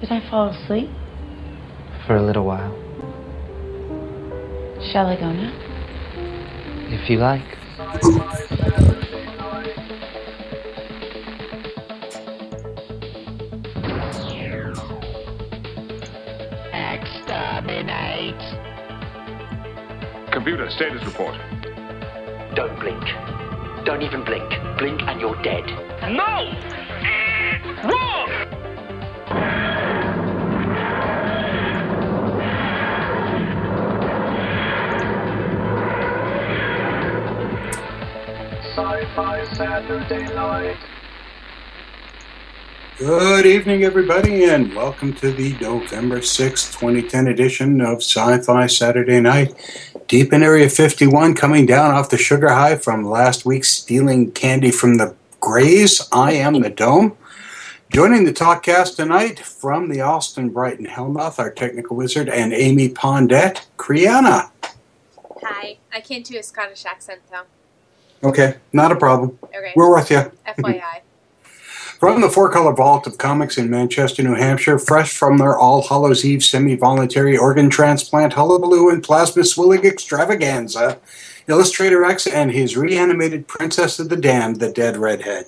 Did I fall asleep? For a little while. Shall I go now? If you like. Exterminate! Computer, status report. Don't blink. Don't even blink. Blink and you're dead. No! Sci-Fi Saturday Night. Good evening, everybody, and welcome to the November sixth, 2010 edition of Sci Fi Saturday Night. Deep in Area 51, coming down off the sugar high from last week's stealing candy from the Grays, I am the Dome. Joining the talkcast tonight from the Alston Brighton Hellmouth, our technical wizard, and Amy Pondette, Kriana. Hi. I can't do a Scottish accent though. Okay, not a problem. Okay. We're with you. FYI. From the Four Color Vault of Comics in Manchester, New Hampshire, fresh from their All Hallows Eve semi voluntary organ transplant hullabaloo and plasma swilling extravaganza, Illustrator X and his reanimated Princess of the Damned, the Dead Redhead.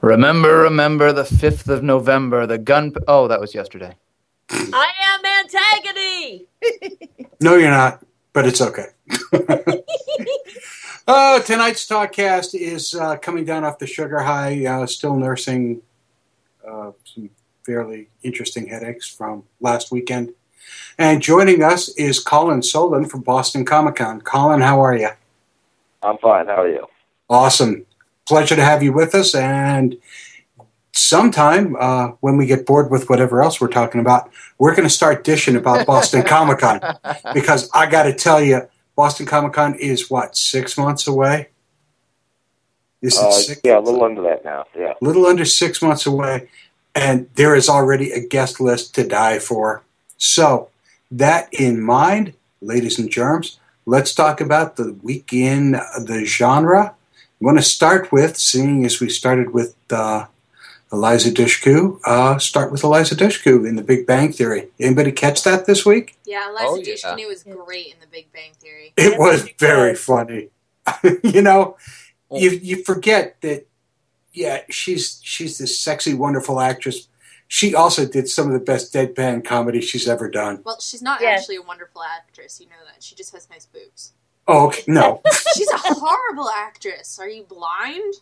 Remember, remember the 5th of November, the gun. Oh, that was yesterday. I am Antagony. No, you're not, but it's okay. uh, tonight's talkcast is uh, coming down off the sugar high, uh, still nursing uh, some fairly interesting headaches from last weekend. And joining us is Colin Solon from Boston Comic Con. Colin, how are you? I'm fine. How are you? Awesome. Pleasure to have you with us. And sometime uh, when we get bored with whatever else we're talking about, we're going to start dishing about Boston Comic Con because I got to tell you, Boston Comic Con is what six months away. Is it Uh, six? yeah, a little under that now. Yeah. A little under six months away, and there is already a guest list to die for. So, that in mind, ladies and germs, let's talk about the week in the genre. I'm going to start with, seeing as we started with uh, Eliza Dushku, uh, start with Eliza Dushku in The Big Bang Theory. Anybody catch that this week? Yeah, Eliza Oh, yeah. Dushku was great in The Big Bang Theory. It Yes, was very funny. you know, Oh. you you forget that. Yeah, she's she's this sexy, wonderful actress. She also did some of the best deadpan comedy she's ever done. Well, she's not Yeah. actually a wonderful actress. You know that. She just has nice boobs. Oh okay, no, She's a horrible actress. Are you blind?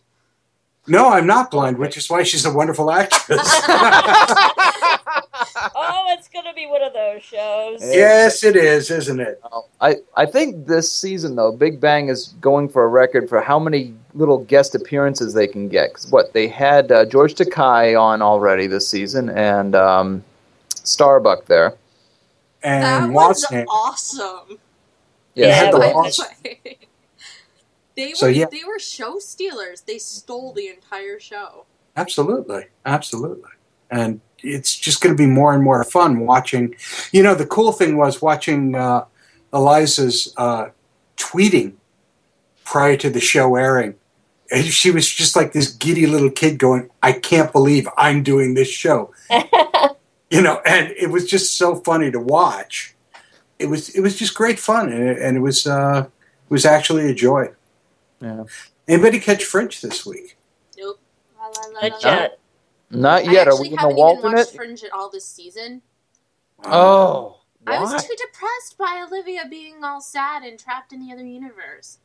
No, I'm not blind, which is why she's a wonderful actress. Oh, it's gonna be one of those shows. yes, it is, isn't it? I, I think this season, though, Big Bang is going for a record for how many little guest appearances they can get. 'Cause what, they had uh, George Takei on already this season and um, Starbuck there. And that was awesome. Yeah, Yeah, had the By the way. They were So, yeah. they were show stealers. They stole the entire show. Absolutely, absolutely, and it's just going to be more and more fun watching. You know, the cool thing was watching uh, Eliza's uh, tweeting prior to the show airing. And she was just like this giddy little kid going, "I can't believe I'm doing this show," you know, and it was just so funny to watch. It was it was just great fun, and it, and it was uh, it was actually a joy. Yeah. Anybody catch Fringe this week? Nope. La, la, la, Not la, la. yet. Not yet. Are we going to haven't even Fringe at all this season. Oh, I was too depressed by Olivia being all sad and trapped in the other universe.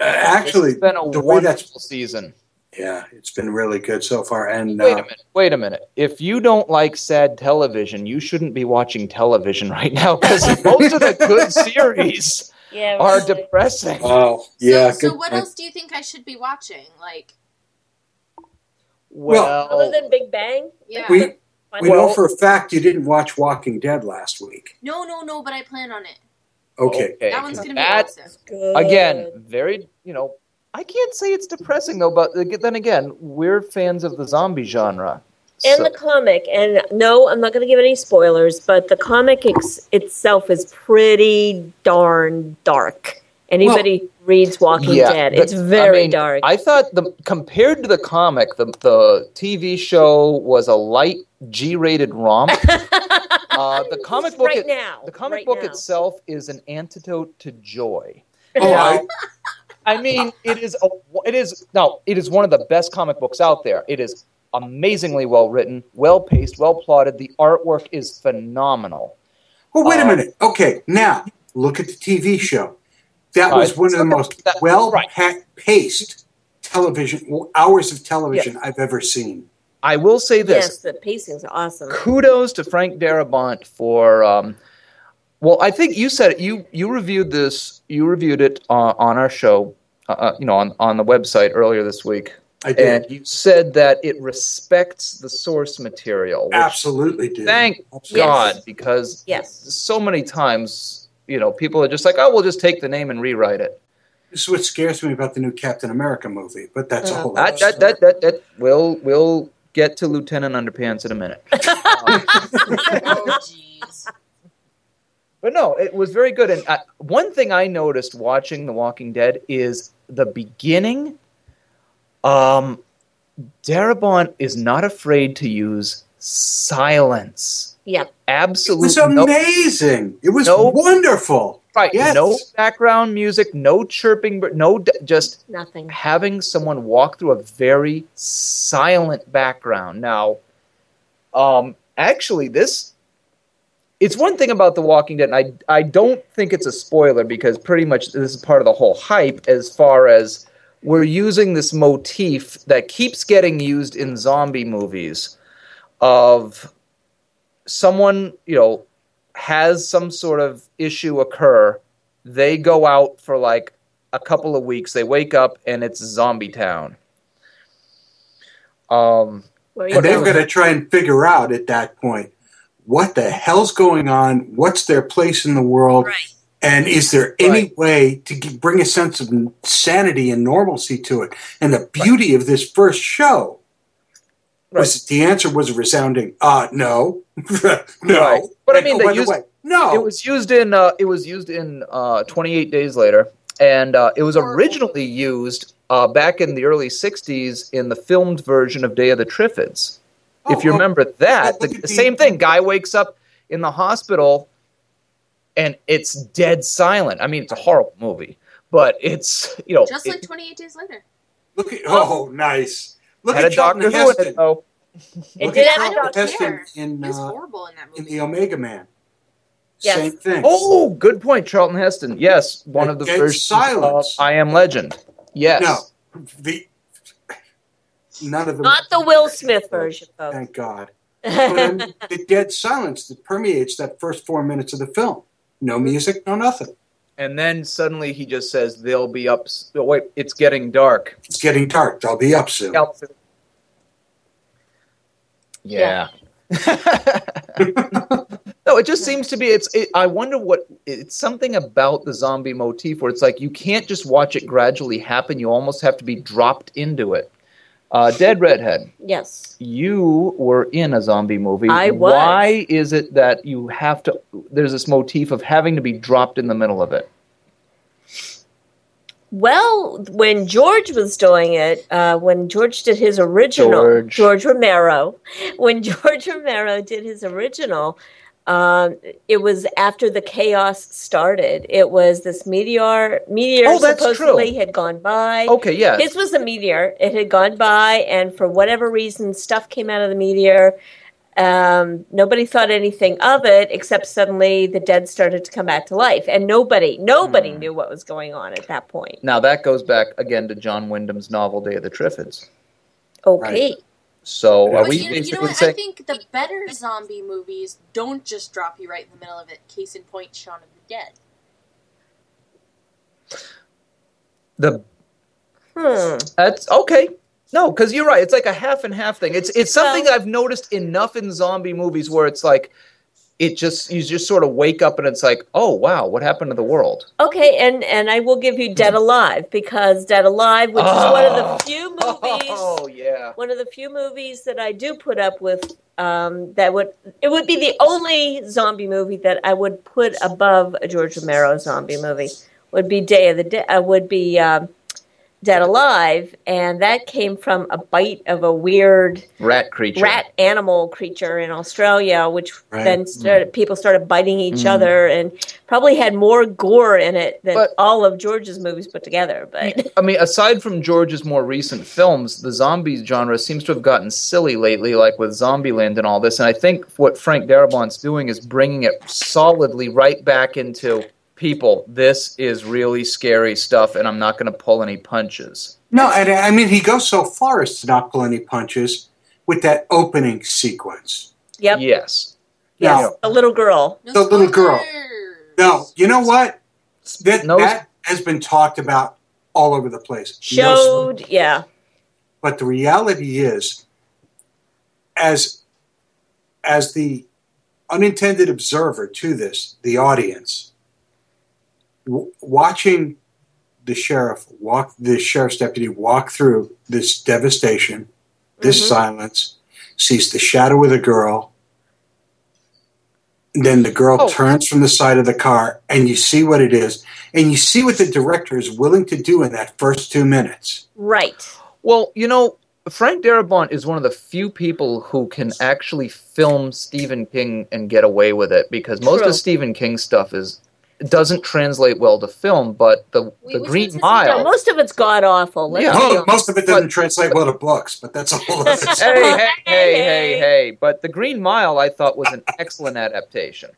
Uh, actually, it's been a the way wonderful that's season. Yeah, it's been really good so far. And Wait a uh, minute. Wait a minute. If you don't like sad television, you shouldn't be watching television right now because most of the good series Yeah. are really. depressing. oh yeah, so, so what point. else do you think I should be watching? Like, Well, Other than Big Bang. yeah. We we know for a fact you didn't watch Walking Dead last week. no, no, no, but I plan on it. Okay, That one's gonna be That- awesome. Good. again, very you know, I can't say it's depressing though, but then again, we're fans of the zombie genre. And So- the comic, and no, I'm not going to give any spoilers, but the comic ex- itself is pretty darn dark Anybody who reads Walking Dead, it's very I mean, dark. I thought the compared to the comic, the the TV show was a light G-rated romp. uh, the comic book, right it- now, the comic right book now. itself is an antidote to joy. Oh, I, I mean, it is a, it is no, it is one of the best comic books out there. It is amazingly well written, well paced, well plotted. The artwork is phenomenal. well, wait a Uh, minute. Okay, now look at the TV show. That Uh, was one of the most that- well right. paced television hours of television I've ever seen. I will say this: yes, the pacing's awesome. kudos to Frank Darabont for. Um, well, I think you said it. You you reviewed this. You reviewed it uh, on our show. Uh, Uh, you know, on on the website earlier this week, I did. and you said that it respects the source material. Absolutely did. Thank Absolutely. God, because Yes. so many times, you know, people are just like, "Oh, we'll just take the name and rewrite it." This is what scares me about the new Captain America movie, but that's a Uh, whole That, other that, that, that, that, we'll we'll get to Lieutenant Underpants in a minute. Oh, jeez. But no, it was very good. And uh, one thing I noticed watching The Walking Dead is the beginning. Um, Darabont is not afraid to use silence. Yeah. Absolutely. It Absolutely, was no, amazing. It was No. wonderful. right? Yes. No background music, no chirping, but no, just Nothing. having someone walk through a very silent background. Now, um, actually, this it's one thing about The Walking Dead, and I I don't think it's a spoiler because pretty much this is part of the whole hype as far as we're using this motif that keeps getting used in zombie movies of someone you know has some sort of issue occur they go out for like a couple of weeks they wake up and it's zombie town um Where are And they've going? got to try and figure out at that point what the hell's going on, what's their place in the world, Right. And is there any Right. way to g- bring a sense of sanity and normalcy to it? And the beauty of this first show was the answer was a resounding uh no. no. Right. But I mean, oh, they by the way, no. it was used in uh it was used in uh 28 days later and uh, it was originally used uh, back in the early 60s in the filmed version of Day of the Triffids. if you Oh, oh, remember that, the the- same thing. Guy wakes up in the hospital, and it's dead silent. I mean, it's a horrible movie, but it's you know, Just it like 28 days later. Look at oh nice. Look at Charlton Doctor Who in Heston. it though. It Look did at have I a don't Charlton Heston in He was uh, horrible in that movie. in the Omega Man. Yes. Same thing. Oh, good point, Charlton Heston. Yes, one of the first. versions silence. of I Am Legend. Yes. No, the none of them. Not the Will Smith version, folks. Thank God. But the dead silence that permeates that first four minutes of the film. No music, no nothing. And then suddenly he just says they'll be up. Oh, wait, it's getting dark. It's getting dark. I'll be up soon. Yeah. no, it just seems to be. It's. It, I wonder what. It's something about the zombie motif where it's like you can't just watch it gradually happen. You almost have to be dropped into it. Uh, Dead Redhead, yes. you were in a zombie movie. I was. Why is it that you have to? There's this motif of having to be dropped in the middle of it. Well, when George was doing it, uh, when George did his original, George. Romero, when George Romero did his original, um, it was after the chaos started. It was this meteor. Meteor Oh, supposedly true. had gone by. Okay, yeah. His was a meteor. It had gone by, and for whatever reason, stuff came out of the meteor. Um, nobody thought anything of it, except suddenly the dead started to come back to life, and nobody, nobody Hmm. knew what was going on at that point. Now that goes back again to John Wyndham's novel Day of the Triffids. Okay, So are But But we you, you know basically what? I think the better zombie movies don't just drop you right in the middle of it. Case in point, Shaun of the Dead. The hmm. That's okay. No, because you're right. It's like a half and half thing. It's it's something Well- I've noticed enough in zombie movies where it's like it just you just sort of wake up and it's like, oh wow, what happened to the world? okay, and and I will give you Dead Alive because Dead Alive, which is one of the few movies. Oh yeah. one of the few movies that I do put up with um, that would it would be the only zombie movie that I would put above a George Romero zombie movie would be Day of the De- uh, would be um, Dead Alive, and that came from a bite of a weird Rat creature. rat animal creature in Australia, which Right. then started people started biting each Mm. other, and probably had more gore in it than But- all of George's movies put together. But I mean, aside from George's more recent films, the zombie genre seems to have gotten silly lately, like with Zombieland and all this. And I think what Frank Darabont's doing is bringing it solidly right back into people. This is really scary stuff, and I'm not going to pull any punches. No, and I mean he goes so far as to not pull any punches with that opening sequence. yep, Yes. yes, Now- a little girl. No The little girl. No, you know what? That No- that has been talked about all over the place. No Showed, yeah, But the reality is, as as the unintended observer to this, the audience, w- watching the sheriff walk, the sheriff's deputy walk through this devastation, this Mhm. silence, sees the shadow of the girl. And then the girl Oh. turns from the side of the car, and you see what it is, and you see what the director is willing to do in that first two minutes. right. Well, you know, Frank Darabont is one of the few people who can actually film Stephen King and get away with it because most True. of Stephen King stuff is doesn't translate well to film, but the We- the Green should just- Mile. No, most of it's god awful. Let's Yeah. Well, most of it doesn't But- translate well to books, but that's a whole other hey, story. hey, hey, hey, hey! But the Green Mile, I thought, was an excellent adaptation.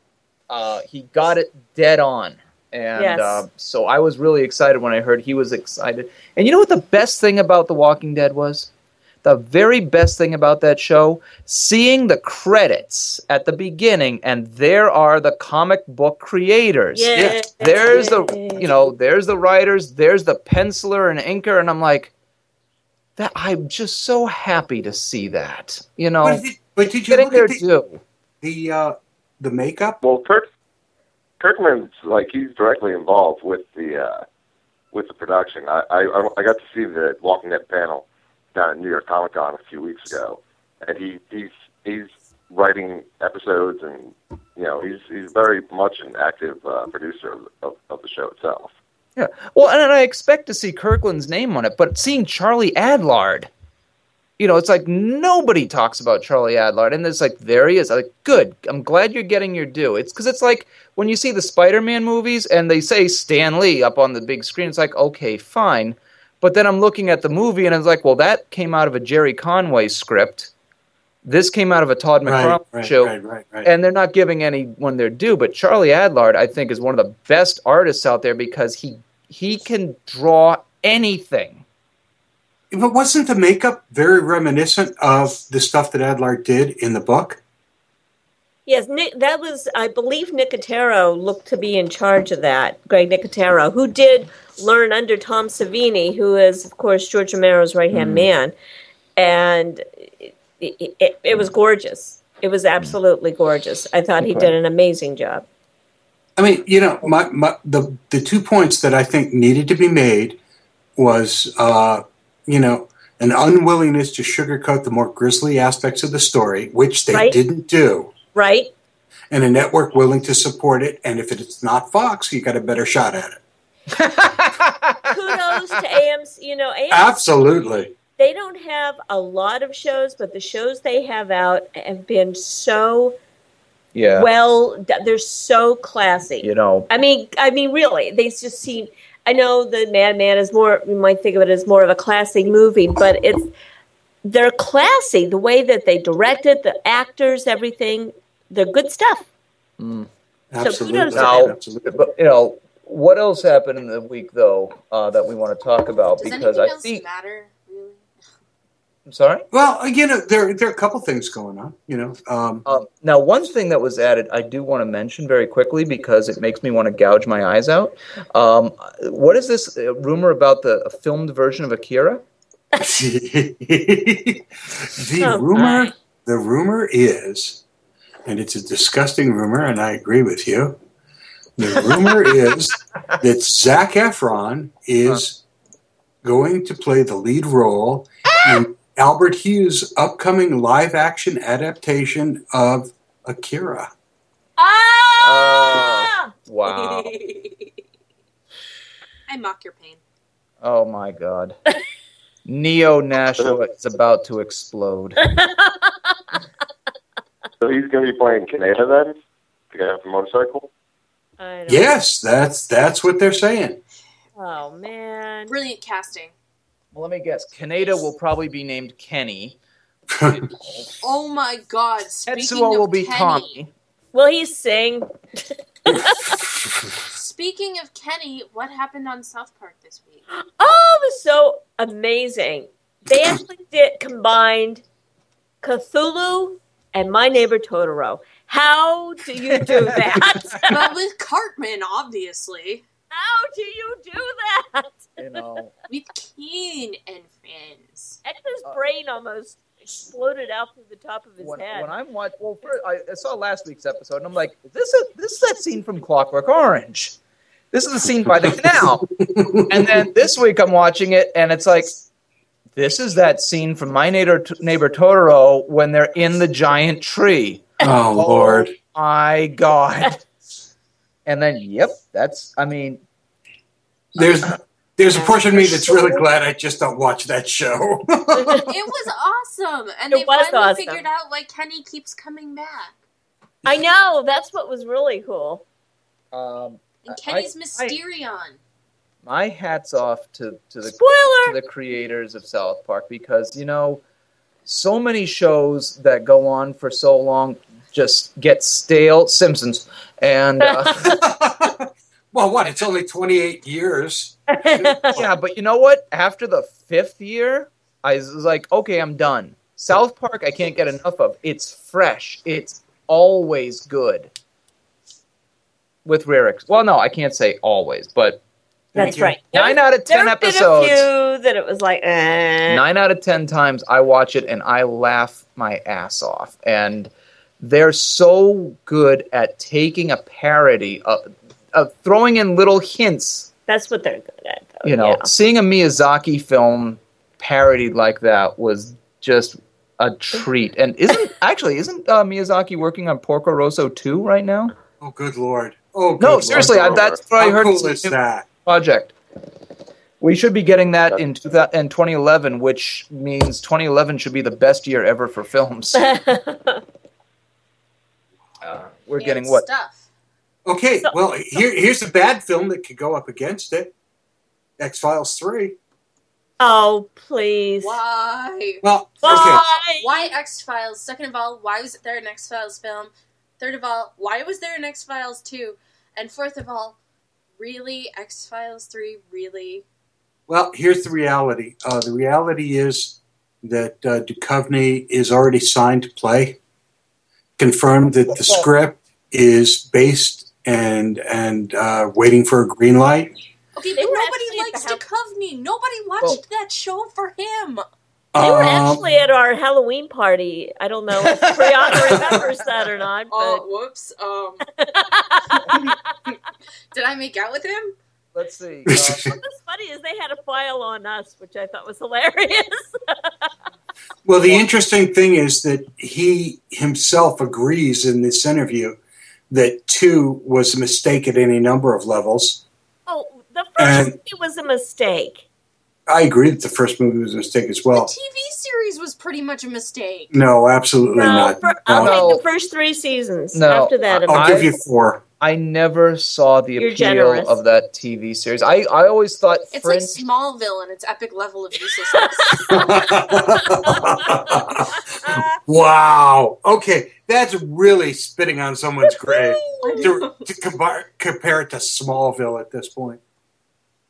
Uh, he got it dead on, and Yes. uh, so I was really excited when I heard he was excited. And you know what the best thing about The Walking Dead was? The very best thing about that show, seeing the credits at the beginning, and there are the comic book creators. Yeah. There's the, you know, there's the writers, there's the penciler and inker, and I'm like, that I'm just so happy to see that. You know, But did, but did you getting look their at the, due. the, uh, the makeup? Well, Kirk, Kirkman's like he's directly involved with the uh, with the production. I, I I got to see the Walking Dead panel down at New York Comic Con a few weeks ago, and he he's he's writing episodes and you know he's he's very much an active uh, producer of, of, of the show itself. Yeah. Well, and I expect to see Kirkman's name on it, but seeing Charlie Adlard, you know, it's like nobody talks about Charlie Adlard, and it's like there he is. I'm like, good. I'm glad you're getting your due. It's because it's like when you see the Spider-Man movies and they say Stan Lee up on the big screen. It's like okay, fine, but then I'm looking at the movie and it's like, well, that came out of a Gerry Conway script. This came out of a Todd Right, McFarlane right, show right, right, right. and they're not giving anyone their due. But Charlie Adlard, I think, is one of the best artists out there because he he can draw anything. But wasn't the makeup very reminiscent of the stuff that Adlard did in the book? Yes, Nick, that was, I believe Nicotero looked to be in charge of that, Greg Nicotero, who did learn under Tom Savini, who is, of course, George Romero's right hand man. And it, it, it, it was gorgeous. It was absolutely gorgeous. I thought he did an amazing job. I mean, you know, my, my the the two points that I think needed to be made was, uh, you know, an unwillingness to sugarcoat the more grisly aspects of the story, which they Right. didn't do, Right? and a network willing to support it. And if it's not Fox, you got a better shot at it. Kudos to AMC. You know, AMC, Absolutely. they don't have a lot of shows, but the shows they have out have been so Yeah, well, they're so classy. you know, I mean, I mean, really, they just seem. I know the Mad Men is more. You might think of it as more of a classy movie, but it's they're classy. The way that they direct it, the actors, everything, they're good stuff. mm. Absolutely. kudos to Now- Absolutely. but you know what else happened in the week though uh, that we want to talk about Does because anything I else think matter? Really? I'm sorry. Well, you know, there there are a couple things going on. You know, um, Um, now, one thing that was added, I do want to mention very quickly because it makes me want to gouge my eyes out. Um, what is this uh, rumor about the filmed version of Akira? the Oh, rumor my. the rumor is and it's a disgusting rumor and i agree with you the rumor is that zac efron is going to play the lead role in albert hughes upcoming live action adaptation of akira Ah! Wow. I mock your pain. Oh my god. Neo Nashua is about to explode. So he's going to be playing Kaneda then? The guy with the motorcycle? I don't- Yes, that's that's what they're saying. Oh man. Brilliant casting. Well, let me guess. Kaneda will probably be named Kenny. Oh my god. Speaking Tetsuo will be Kenny, Tommy. Will he sing? Speaking of Kenny, what happened on South Park this week? Oh, it was so amazing. They actually did combined Cthulhu and My Neighbor Totoro. How do you do that? but with Cartman, obviously. How do you do that? You know. With Keen and Fins. Hector's uh, brain almost exploded out through the top of his When, head. when I'm watching, well, first, I, I saw last week's episode, and I'm like, this a, this is that scene from Clockwork Orange. This is the scene by the canal. and then this week I'm watching it, and it's like, this is that scene from My Neighbor, Neighbor Totoro when they're in the giant tree. Oh Lord. My God. And then, yep, that's, I mean, There's there's a portion of me that's really glad I just don't watch that show. It was awesome. And It they finally awesome. figured out why Kenny keeps coming back. I know. That's what was really cool. um, And Kenny's I- Mysterion. my hat's off to, to the to Spoiler. the creators of South Park because you know so many shows that go on for so long just get stale. Simpsons and uh, well, what? It's only 28 years. yeah, but you know what? After the fifth year, I was like, okay, I'm done. South Park, I can't get enough of. It's fresh. It's always good. With rare, ex- well, no, I can't say always, but That's Thank you. right. nine out of ten there have been episodes. a few that it was like, eh. nine out of ten times I watch it and I laugh my ass off. And they're so good at taking a parody, of, of throwing in little hints. That's what they're good at. Though. You know, yeah. seeing a Miyazaki film parodied like that was just a treat. And isn't actually isn't uh, Miyazaki working on Porco Rosso two right now? Oh, good Lord. Oh, good No, Lord. seriously, I, that's what I heard. cool is that? Project. We should be getting that in, 2000, in 2011, which means 2011 should be the best year ever for films. Uh, we're And getting what? Stuff. Okay, So- well, here, here's a bad film that could go up against it. X Files 3. oh, please. Why? Well, okay. Why? Why X Files? Second of all, why was there an X Files film? Third of all, why was there an X Files 2? And fourth of all, really? X Files 3? Really? Well, here's the reality. Uh, the reality is that uh, Duchovny is already signed to play. Confirmed that the script is based and and uh, waiting for a green light. Okay, but nobody likes the Duchovny. Nobody watched Well- that show for him. They were Um, actually at our Halloween party. I don't know if Brianna remembers that or not, Oh, but whoops. Um, did I make out with him? Let's see. Uh, what's funny is they had a file on us, which I thought was hilarious. Well, the interesting thing is that he himself agrees in this interview that two was a mistake at any number of levels. oh, the first And- movie was a mistake. I agree that the first movie was a mistake as well. the TV series was pretty much a mistake. No, absolutely No, not. for, I'll No. No. take the first three seasons. No, After that, I'll I- give you four. I never saw the You're appeal generous. of that TV series. I, I always thought It's Fringe. like Smallville and its epic level of uselessness. wow. Okay, that's really spitting on someone's grave to, to compare, compare it to Smallville at this point.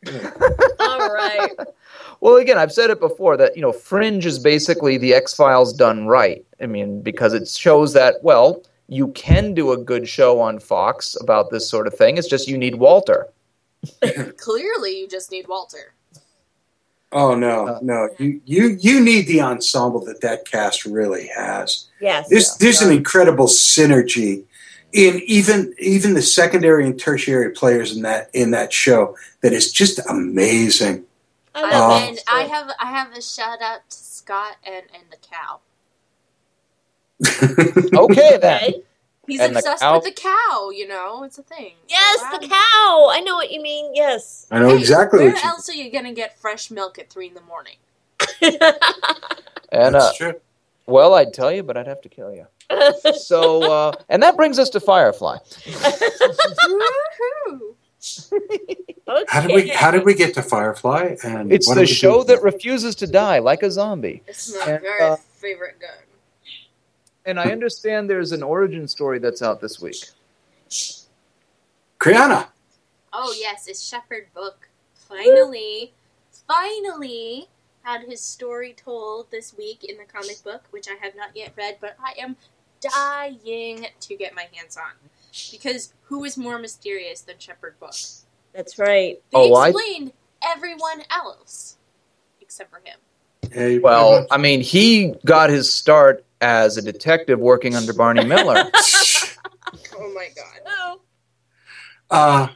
All right. Well, again, I've said it before that you know Fringe is basically the X Files done right. I mean, because it shows that well, you can do a good show on Fox about this sort of thing. It's just you need Walter. Clearly, you just need Walter. Oh no, Uh, no! You you you need the ensemble that that cast really has. Yes. There's there's an incredible synergy in even even the secondary and tertiary players in that in that show that is just amazing. I I, love Oh. and it. I have I have a shout out to Scott and and the cow. Okay then. He's And obsessed cow- with the cow. You know, it's a thing. Yes, Wow. the cow. I know what you mean. Yes. I know Hey, exactly Where what you else are you gonna get fresh milk at three in the morning? And uh, That's true. well, I'd tell you, but I'd have to kill you. So, uh, and that brings us to Firefly. Woohoo! How did we How did we get to Firefly? And It's what the show that refuses to die like a zombie. It's my And, very uh, favorite gun. And I understand there's an origin story that's out this week. Kriana. Oh yes, it's Shepherd Book. Finally, finally had his story told this week in the comic book, which I have not yet read, but I am dying to get my hands on. Because who is more mysterious than Shepherd Book? That's right. They Oh, I- explained everyone else except for him. Yeah, you- Well, I mean, he got his start as a detective working under Barney Miller. Oh my god. Oh. uh,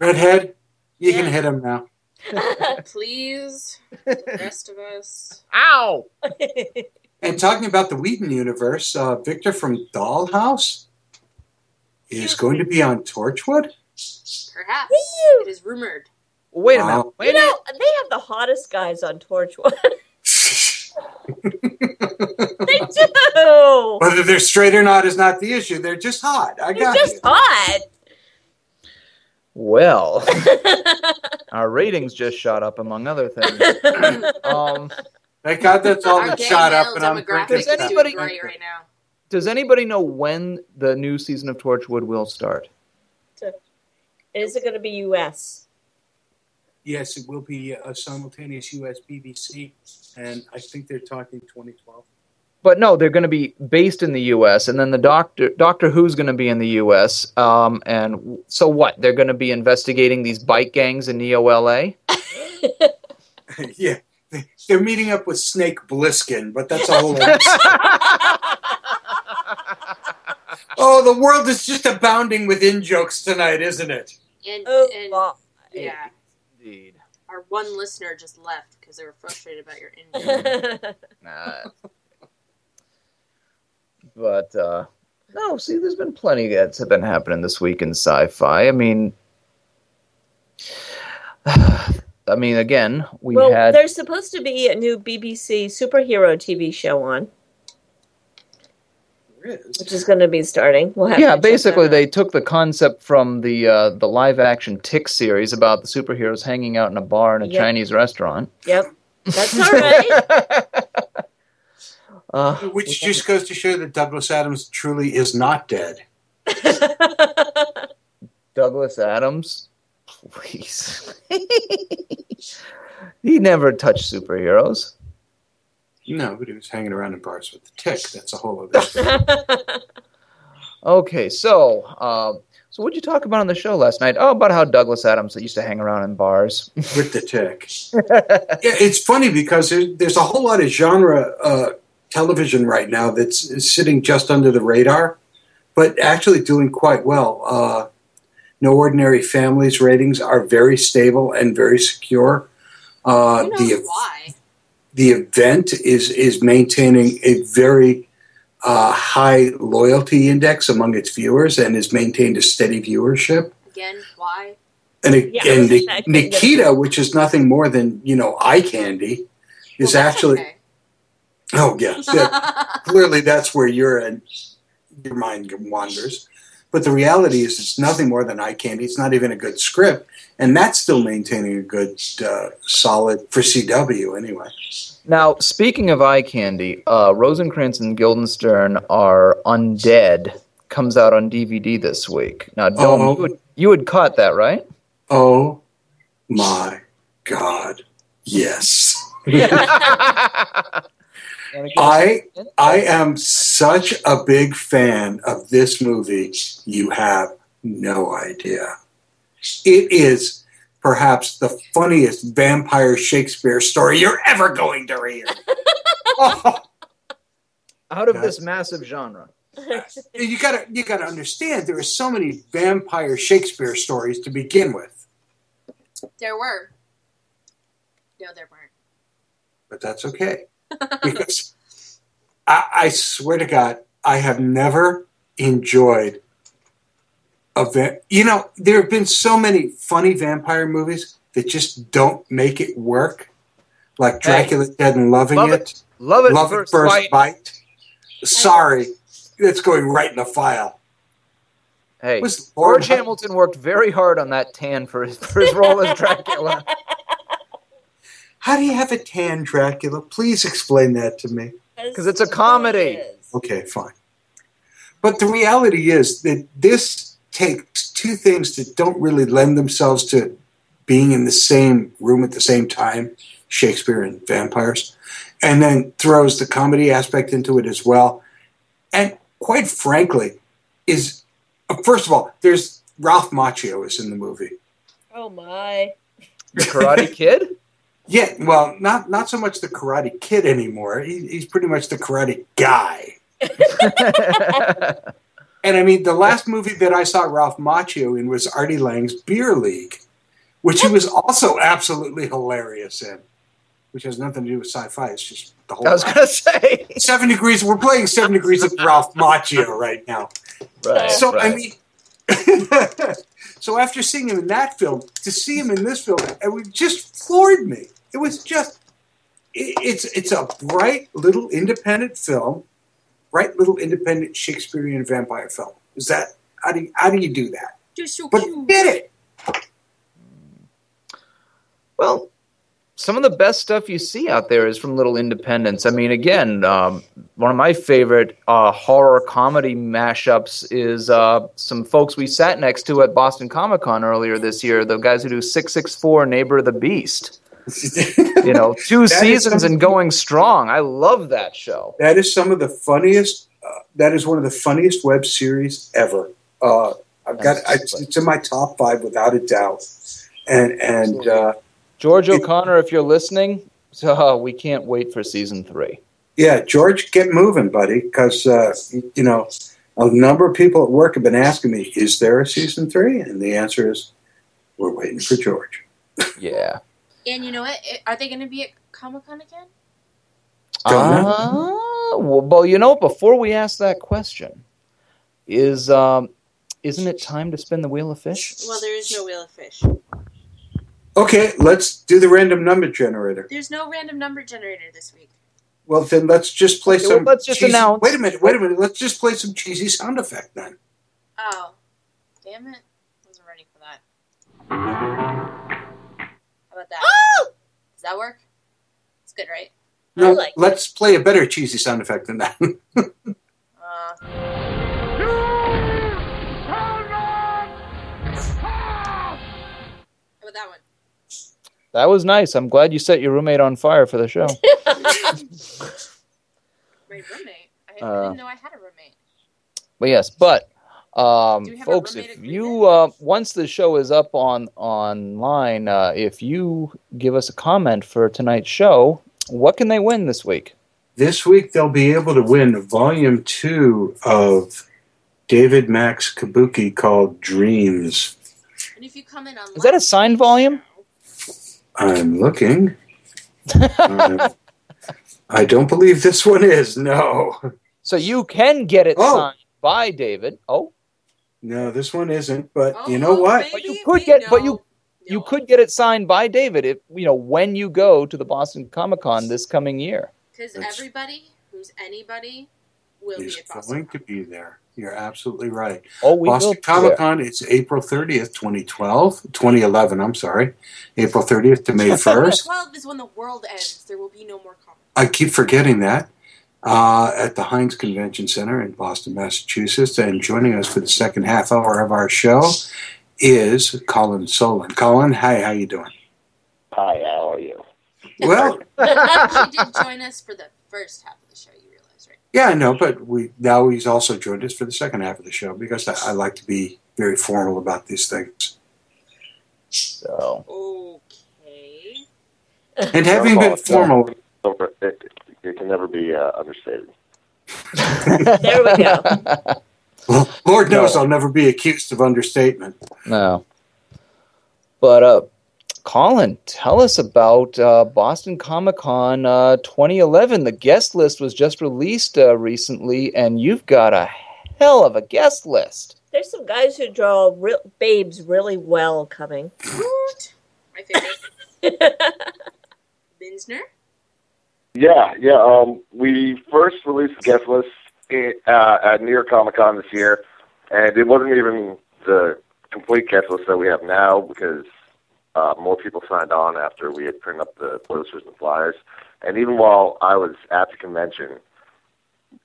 redhead, you can hit him now. Please, the rest of us. Ow! And talking about the Whedon universe, uh, Victor from Dollhouse is going to be on Torchwood. Perhaps Woo! it is rumored. Wait a Wow. minute. you Wait a minute. know, they have the hottest guys on Torchwood. they do. Whether they're straight or not is not the issue. They're just hot. I They're got just you. hot. Well, our ratings just shot up, among other things. Um, Thank God that's all that shot up, and I'm demographic drinking is Does anybody- great right now. Does anybody know when the new season of Torchwood will start? Is it going to be U.S.? Yes, it will be a simultaneous US BBC, and I think they're talking 2012. But no, they're going to be based in the U.S. and then the Doctor Doctor Who's going to be in the U.S. Um, and w- so what? They're going to be investigating these bike gangs in Neo L.A. yeah, they- they're meeting up with Snake Plissken, but that's a whole. other oh, the world is just abounding with in jokes tonight, isn't it? And, Oh, and my. yeah, Indeed. our one listener just left because they were frustrated about your in Nah. but uh, no, see, there's been plenty that's have been happening this week in sci-fi. I mean, I mean, again, we well, had there's supposed to be a new BBC superhero TV show on, which is going to be starting. We'll have yeah. to Basically, they took the concept from the uh, the live-action Tick series about the superheroes hanging out in a bar in a Yep. Chinese restaurant. Yep, that's all right. uh, Which just goes to show that Douglas Adams truly is not dead. Douglas Adams, please. he never touched superheroes. No, but he was hanging around in bars with the tick. That's a whole other story. Okay, so uh, so what'd you talk about on the show last night? Oh, about how Douglas Adams used to hang around in bars. with the tick. Yeah, it's funny because there- there's a whole lot of genre uh, television right now that's is sitting just under the radar, but actually doing quite well. Uh, no Ordinary Families ratings are very stable and very secure. Uh, Who knows the why? The event is is maintaining a very uh, high loyalty index among its viewers and has maintained a steady viewership. Again, why? And, it, Yeah, and Ni- Nikita, which is nothing more than you know eye candy, is Well, actually okay. oh yes, yeah, clearly that's where your and your mind wanders. But the reality is, it's nothing more than eye candy. It's not even a good script, and that's still maintaining a good, uh, solid for CW anyway. Now, speaking of eye candy, uh, Rosencrantz and Guildenstern are undead. Comes out on DVD this week. Now, Dylan, Oh. you, had, you had caught that, right? Oh my God! Yes, I I am such a big fan of this movie. You have no idea. It is perhaps the funniest vampire Shakespeare story you're ever going to read. Oh, out of Yes. this massive genre. you gotta you gotta understand there are so many vampire Shakespeare stories to begin with, There were. No, there weren't. but that's okay because I, I swear to God, I have never enjoyed a va- you know there have been so many funny vampire movies that just don't make it work, like Dracula Dead and Loving Love it, it. Love it. Love first It First bite. Bite. Sorry, it's going right in the file. Hey, Was Lord George Hamilton worked very hard on that tan for his, for his role as Dracula. How do you have a tan Dracula? Please explain that to me. Because it's a comedy. Okay, fine. But the reality is that this takes two things that don't really lend themselves to being in the same room at the same time Shakespeare and vampires, and then throws the comedy aspect into it as well. And quite frankly, is uh, first of all, there's Ralph Macchio is in the movie. Oh my. The Karate Kid? Yeah, well, not not so much the Karate Kid anymore. He, he's pretty much the Karate Guy. And I mean, the last movie that I saw Ralph Macchio in was Artie Lange's Beer League, which he was also absolutely hilarious in, which has nothing to do with sci-fi. It's just the whole. I was gonna say. Seven Degrees. We're playing Seven Degrees of Ralph Macchio right now. Right. So I mean, so after seeing him in that film, to see him in this film, it just floored me. It was just, it, it's it's a bright little independent film, bright little independent Shakespearean vampire film. Is that how do you, how do you do that? You're so But cute. did it? Well, some of the best stuff you see out there is from Little Independents. I mean, again, um, one of my favorite uh, horror comedy mashups is uh, some folks we sat next to at Boston Comic Con earlier this year. The guys who do Six Six Four Neighbor of the Beast. You know, two seasons and going strong. I love that show. That is some of the funniest. Uh, that is one of the funniest web series ever. Uh, I've got I, it's in my top five without a doubt. And and uh, George O'Connor, if you're listening, so we can't wait for season three. yeah, George, get moving, buddy, because uh, you know a number of people at work have been asking me, "Is there a season three? And the answer is, we're waiting for George. Yeah. And you know what? Are they going to be at Comic Con again? Don't Uh, well, well, you know, before we ask that question, is um, isn't it time to spin the wheel of fish? Well, there is no Wheel of Fish. Okay, let's do the random number generator. There's no random number generator this week. Well, then let's just play Okay, well, some. let's just cheesy- announce- Wait a minute. Wait a minute. Let's just play some cheesy sound effect then. Oh, damn it! I wasn't ready for that. How about that? Does that work? It's good, right? No, like let's play a better cheesy sound effect than that. Uh, how about that one? That was nice. I'm glad you set your roommate on fire for the show. My roommate. I, I Uh, didn't know I had a roommate. But yes, but um, Do we have a folks, if you uh, once the show is up on online, uh, if you give us a comment for tonight's show, what can they win this week? this week they'll be able to win volume two of David Mack's Kabuki called Dreams. And if you come in on Is that a signed volume? I'm looking. Uh, I don't believe this one is. No, So you can get it Oh. signed by David. Oh, no, this one isn't. But Oh, you know oh, what? But you could get- but you- you could get it signed by David if you know when you go to the Boston Comic Con this coming year. because everybody who's anybody will be at Boston. going to be there. You're absolutely right. Oh, we will. Boston Comic. Con, it's April 30th, 2012, 2011, I'm sorry. April 30th to May 1st. Twelve is when the world ends. There will be no more comics. I keep forgetting that. Uh, at the Hynes Convention Center in Boston, Massachusetts. And joining us for the second half hour of our show is Colin Solon. Colin, hi, how you doing? Hi, how are you? Well, he did join us for the first half of the show. You realize, right? yeah, I know, but we now he's also joined us for the second half of the show because I, I like to be very formal about these things. So Okay. And having been formal, Over- It, it can never be uh, understated. There we go. Lord knows No. I'll never be accused of understatement. No. But uh, Colin, tell us about uh, Boston Comic Con uh, 2011. The guest list was just released uh, recently, and you've got a hell of a guest list. There's some guys who draw real babes really well coming. What? My favorite. Binsner? Yeah, yeah. Um, we first released the guest list in, uh, at New York Comic Con this year, and it wasn't even the complete guest list that we have now because uh, more people signed on after we had printed up the posters and flyers. And even while I was at the convention,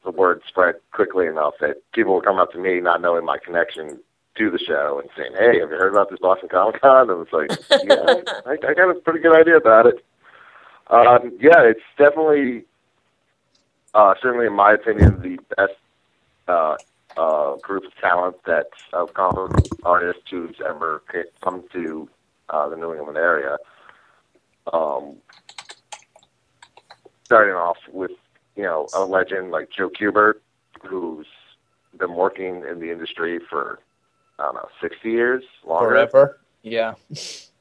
the word spread quickly enough that people were coming up to me, not knowing my connection to the show, and saying, "Hey, have you heard about this Boston Comic Con?" And it's like, "Yeah, I, I got a pretty good idea about it." Um, yeah, it's definitely, uh, certainly in my opinion, the best uh, uh, group of talent that of comic artists who's ever come to uh, the New England area. Um, starting off with you know a legend like Joe Kubert, who's been working in the industry for I don't know sixty years, longer. Forever. Yeah.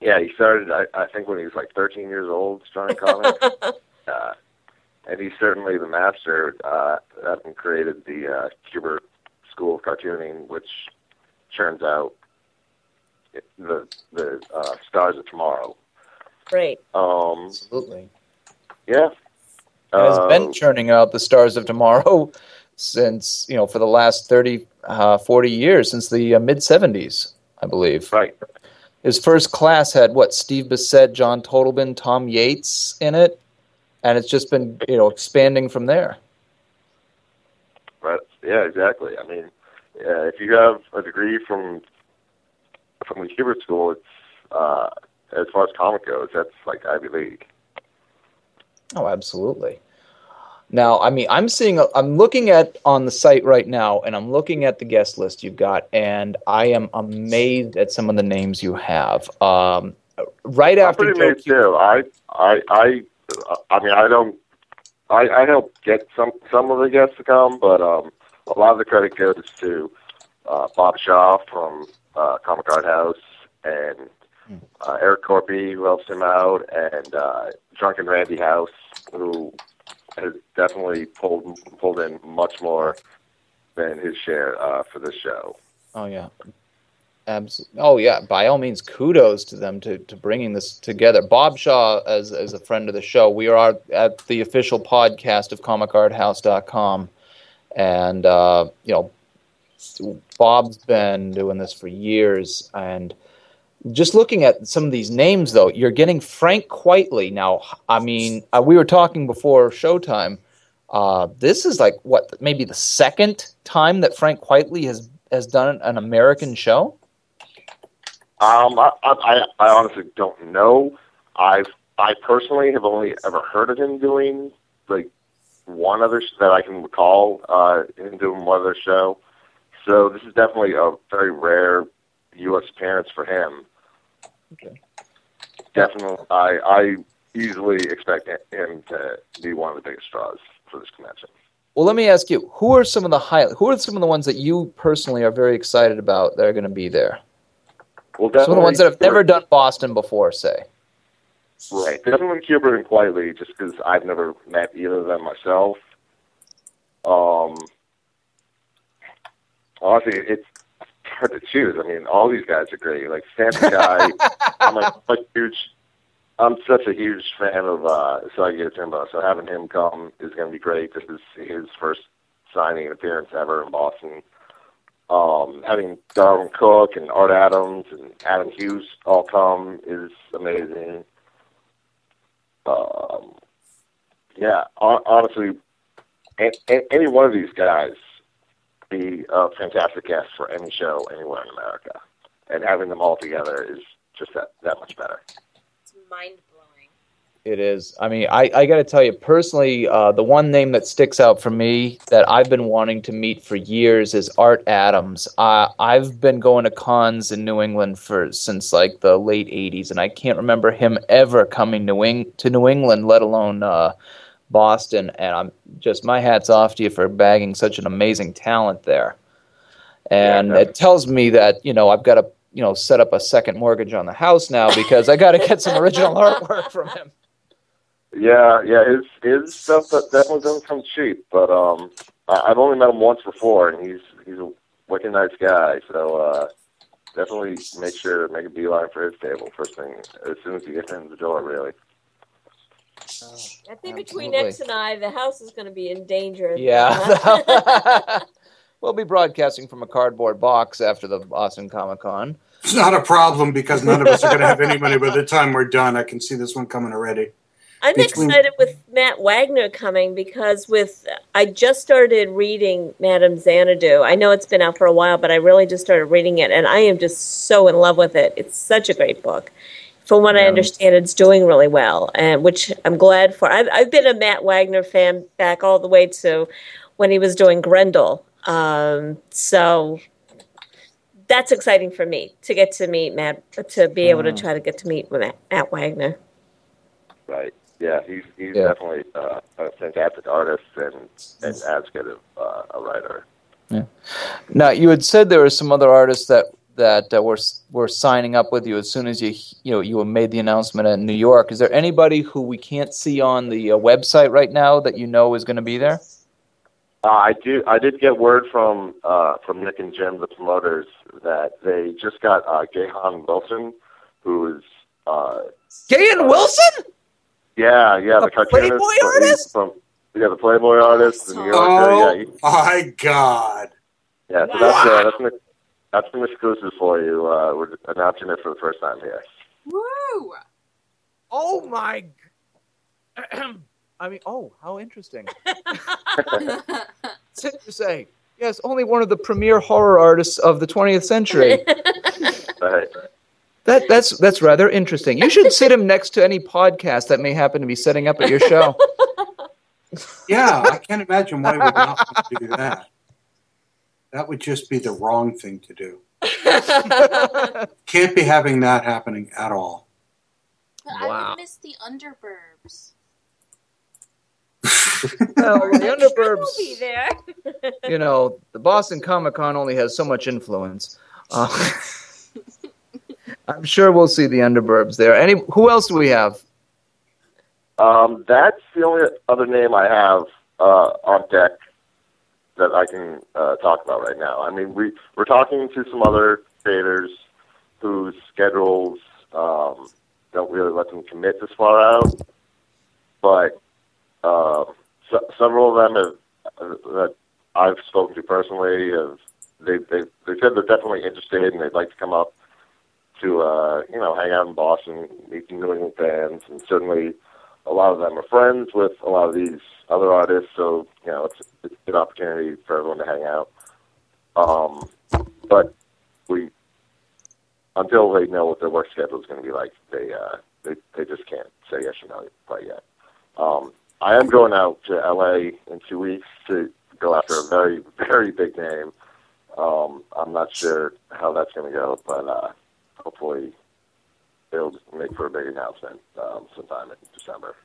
Yeah, he started I, I think when he was like 13 years old, drawing comics. uh, and he's certainly the master. Uh, having created the uh, Kubert School of Cartooning, which churns out the the uh, Stars of Tomorrow. Great. Um, Absolutely. yeah. has Uh, been churning out the stars of tomorrow since you know for the last 30 uh, 40 years since the uh, mid 70s i believe right. His first class had what steve bissette john totleben tom yeates in it and it's just been you know expanding from there Right. Yeah, exactly. I mean, uh, if you have a degree from from the Kubert School, it's uh, as far as comic goes, that's like Ivy League. oh absolutely now i mean i'm seeing i'm looking at on the site right now and i'm looking at the guest list you've got and i am amazed at some of the names you have um, right I'm after pretty Joe amazed too. I, I, I, I mean, I don't. I, I help get some some of the guests to come, but um, a lot of the credit goes to uh, Bob Shaw from uh, Comic Art House and uh, Eric Corpy, who helps him out, and uh, Drunken Randy House, who has definitely pulled pulled in much more than his share uh, for this show. Oh yeah, Abs- Oh yeah, by all means, kudos to them to, to bringing this together. Bob Shaw, as as a friend of the show, we are at the official podcast of ComicArtHouse.com, and uh, you know, Bob's been doing this for years, and just looking at some of these names, though, you're getting Frank Quitely. Now, I mean, uh, we were talking before Showtime. Uh, this is like what maybe the second time that Frank Quitely has has done an American show. Um, I, I, I honestly don't know. I've, I personally have only ever heard of him doing like one other that I can recall uh, him doing one other show. So this is definitely a very rare U.S. appearance for him. Okay. Definitely, I, I easily expect him to be one of the biggest draws for this convention. Well, let me ask you: Who are some of the high? Who are some of the ones that you personally are very excited about that are going to be there? Well, Some of the ones that have never done Boston before, say. Right. Definitely Kubert and Quitely, just because I've never met either of them myself. Um, honestly, it's hard to choose. I mean, all these guys are great. Like Santa Guy, I'm a, a huge, I'm such a huge fan of uh, Sagi Timbo, so having him come is going to be great. This is his first signing and appearance ever in Boston. Um, having Darwyn Cooke and Art Adams and Adam Hughes all come is amazing. Um, yeah, honestly, any one of these guys be a fantastic guest for any show anywhere in America, and having them all together is just that that much better. It's mind blowing. It is. I mean, I, I got to tell you personally, uh, the one name that sticks out for me that I've been wanting to meet for years is Art Adams. Uh, I've been going to cons in New England for since like the late '80s, and I can't remember him ever coming New Eng- to New England, let alone uh, Boston. And I'm just my hats off to you for bagging such an amazing talent there. And Yeah, it tells me that you know I've got to you know set up a second mortgage on the house now because I got to get some original artwork from him. Yeah, yeah, his his stuff that definitely doesn't come cheap, but um, I- I've only met him once before, and he's he's a wicked nice guy. So uh, definitely make sure to make a beeline for his table first thing as soon as you get in the door. Really. I think between Absolutely. X and I, the house is going to be in danger. Yeah. we'll be broadcasting from a cardboard box after the Boston Comic Con. It's not a problem because none of us are going to have any money by the time we're done. I can see this one coming already. I'm Between- excited with Matt Wagner coming because with I just started reading Madame Xanadu. I know it's been out for a while, but I really just started reading it, and I am just so in love with it. It's such a great book. From what I understand, it's doing really well, and which I'm glad for. I've, I've been a Matt Wagner fan back all the way to when he was doing Grendel. Um, so that's exciting for me to get to meet Matt, to be able to Mm. try to get to meet Matt, Matt Wagner. Right. Yeah, he's he's Yeah. definitely uh, a fantastic artist and and as good of uh, a writer. Yeah. Now, you had said there were some other artists that that uh, were were signing up with you as soon as you you know you made the announcement in New York. Is there anybody who we can't see on the uh, website right now that you know is going to be there? Uh, I do. I did get word from uh, from Nick and Jim, the promoters, that they just got uh, Gahan Wilson, who is uh, Gahan Wilson? yeah, yeah, the A cartoonist Playboy from- artist? from yeah, the Playboy artist, the New Yorker. Oh Yeah, he- my God! yeah. So that's uh, that's an, that's an exclusive for you. Uh, we're announcing it for the first time here. Woo! Oh my! I mean, oh, how interesting. Safe to say, yes, only one of the premier horror artists of the 20th century. Right. That that's that's rather interesting. You should sit him next to any podcast that may happen to be setting up at your show. Yeah, I can't imagine why we would not want to do that. That would just be the wrong thing to do. Can't be having that happening at all. But I Wow. would miss the Underburbs. Well, the Underburbs, be there. you know, the Boston Comic Con only has so much influence. Uh, I'm sure we'll see the Underburbs there. Any who else do we have? Um, that's the only other name I have uh, on deck that I can uh, talk about right now. I mean, we we're talking to some other creators whose schedules um, don't really let them commit this far out, but uh, se- several of them have uh, that I've spoken to personally have they they they said they're definitely interested and they'd like to come up to uh, you know hang out in Boston, meet some New England fans, and certainly a lot of them are friends with a lot of these other artists, so you know it's, it's a good opportunity for everyone to hang out. Um, but we, until they know what their work schedule is going to be like, they uh, they they just can't say yes or no quite yet. Um, I am going out to LA in two weeks to go after a very very big name. Um, I'm not sure how that's going to go, but uh, hopefully it'll make for a big announcement um, sometime in December.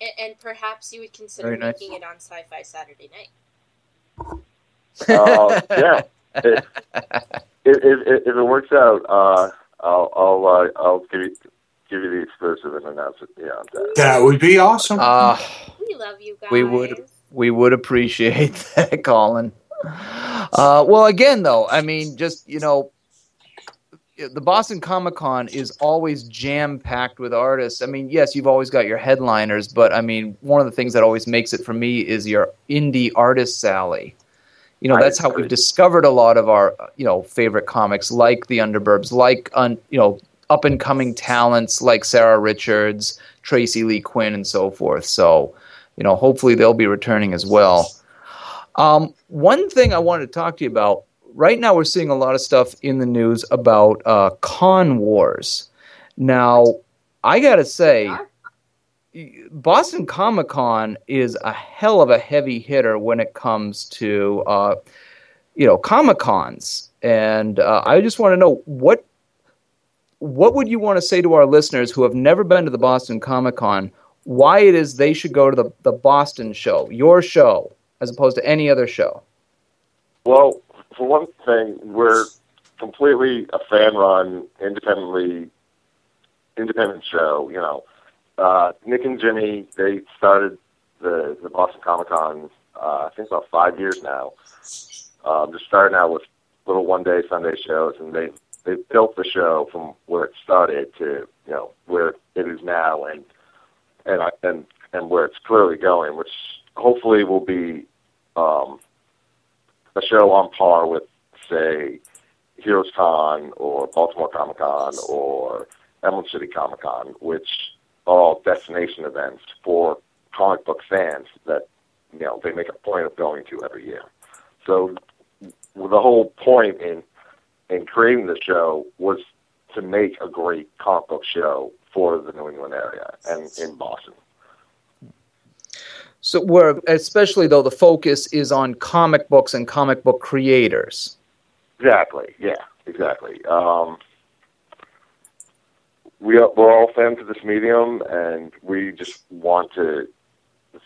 And, and perhaps you would consider nice. making it on Sci-Fi Saturday Night. Uh, yeah. If, if, if, if it works out, uh, I'll I'll uh, I'll give you give you the exclusive and announce it. Yeah, that. That would be awesome. Uh, We love you guys. We would. we would appreciate that, Colin. Uh, well, again, though, I mean, just you know, the Boston Comic Con is always jam packed with artists. I mean, yes, you've always got your headliners, but I mean, one of the things that always makes it for me is your indie artist alley. You know, that's how we've discovered a lot of our you know favorite comics, like the Underburbs, like un, you know up and coming talents like Sarah Richards, Tracy Lee Quinn, and so forth. So, you know, hopefully they'll be returning as well. Um, one thing I wanted to talk to you about right now, we're seeing a lot of stuff in the news about uh, con wars. Now, I got to say, Boston Comic Con is a hell of a heavy hitter when it comes to, uh, you know, Comic Cons. And uh, I just want to know what what would you want to say to our listeners who have never been to the Boston Comic Con? Why it is they should go to the, the Boston show, your show, as opposed to any other show? Well, for one thing, we're completely a fan-run, independently independent show. You know, uh, Nick and Jimmy they started the the Boston Comic Con uh, I think about five years now. Um, just starting out with little one day Sunday shows, and they they built the show from where it started to you know where it is now, and and I, and and where it's clearly going, which hopefully will be um, a show on par with say Heroes Con or Baltimore Comic Con or Emerald City Comic Con, which are all destination events for comic book fans that you know they make a point of going to every year. So the whole point in in creating the show was to make a great comic book show for the New England area and in Boston. So where especially though the focus is on comic books and comic book creators. Exactly. Yeah. Exactly. Um, we are, we're all fans of this medium, and we just want to